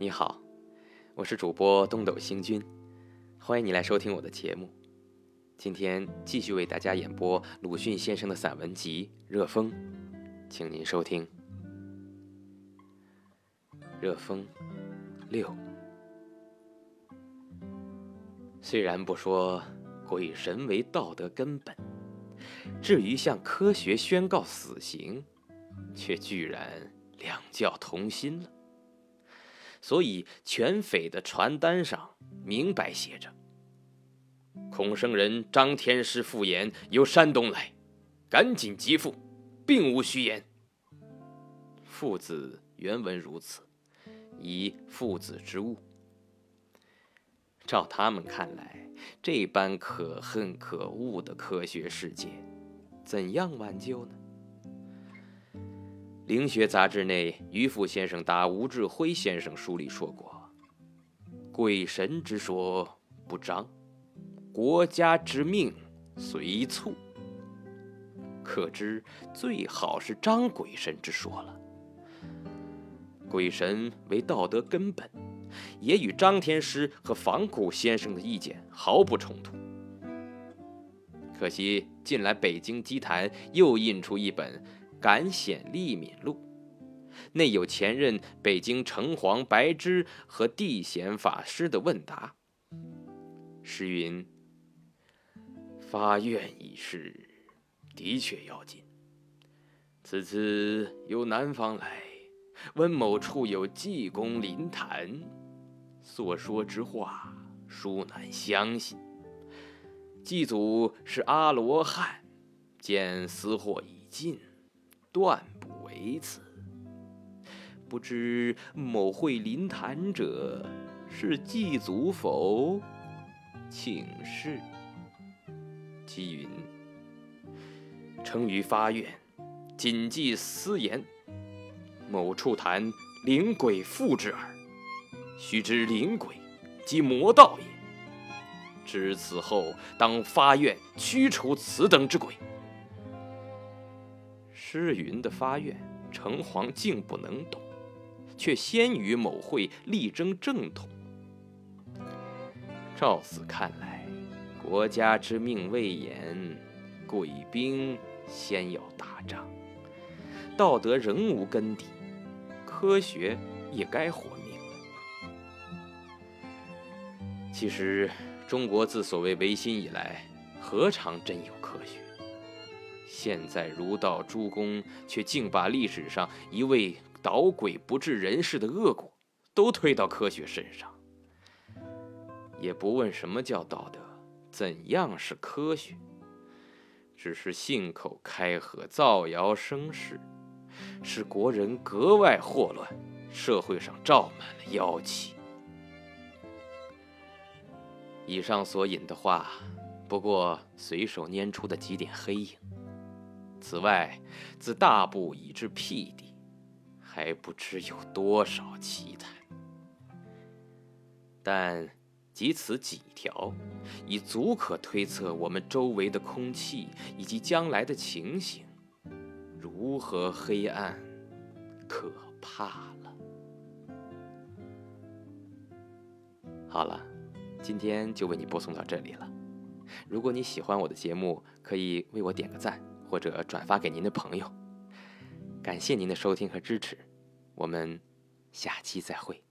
你好，我是主播东斗星君，欢迎你来收听我的节目。今天继续为大家演播鲁迅先生的散文集《热风》，请您收听《热风六》。虽然不说鬼神为道德根本，至于向科学宣告死刑，却居然两教同心了。所以，全匪的传单上明白写着：“孔圣人张天师复言由山东来，赶紧急赴，并无虚言。”父子原文如此，以父子之物。照他们看来，这般可恨可恶的科学世界，怎样挽救呢？《灵学》杂志内，于复先生答吴志辉先生书里说过：“鬼神之说不彰，国家之命随促。”可知最好是张鬼神之说了。鬼神为道德根本，也与张天师和房谷先生的意见毫不冲突。可惜近来北京鸡坛又印出一本。《感显利敏录》内有前任北京城隍白芝和地显法师的问答。诗云：“发愿一事的确要紧。此次由南方来，温某处有济公灵坛，所说之话殊难相信。祭祖是阿罗汉，见私货已尽。”断不为此。不知某会临坛者是祭祖否？请示。姬云：称于发愿，谨记私言。某处谈灵鬼附之耳。须知灵鬼即魔道也。知此后，当发愿驱除此等之鬼。诗云的发愿，城隍竟不能懂，却先于某会力争正统。照此看来，国家之命未严，鬼兵先要打仗，道德仍无根底，科学也该活命了。其实，中国自所谓维新以来，何尝真有科学？现在儒道诸公却竟把历史上一位捣鬼不治人事的恶果，都推到科学身上，也不问什么叫道德，怎样是科学，只是信口开河，造谣生事，使国人格外祸乱，社会上罩满了妖气。以上所引的话，不过随手拈出的几点黑影。此外，自大部以至僻地，还不知有多少奇谈。但即此几条，已足可推测我们周围的空气以及将来的情形，如何黑暗、可怕了。好了，今天就为你播送到这里了。如果你喜欢我的节目，可以为我点个赞。或者转发给您的朋友，感谢您的收听和支持，我们下期再会。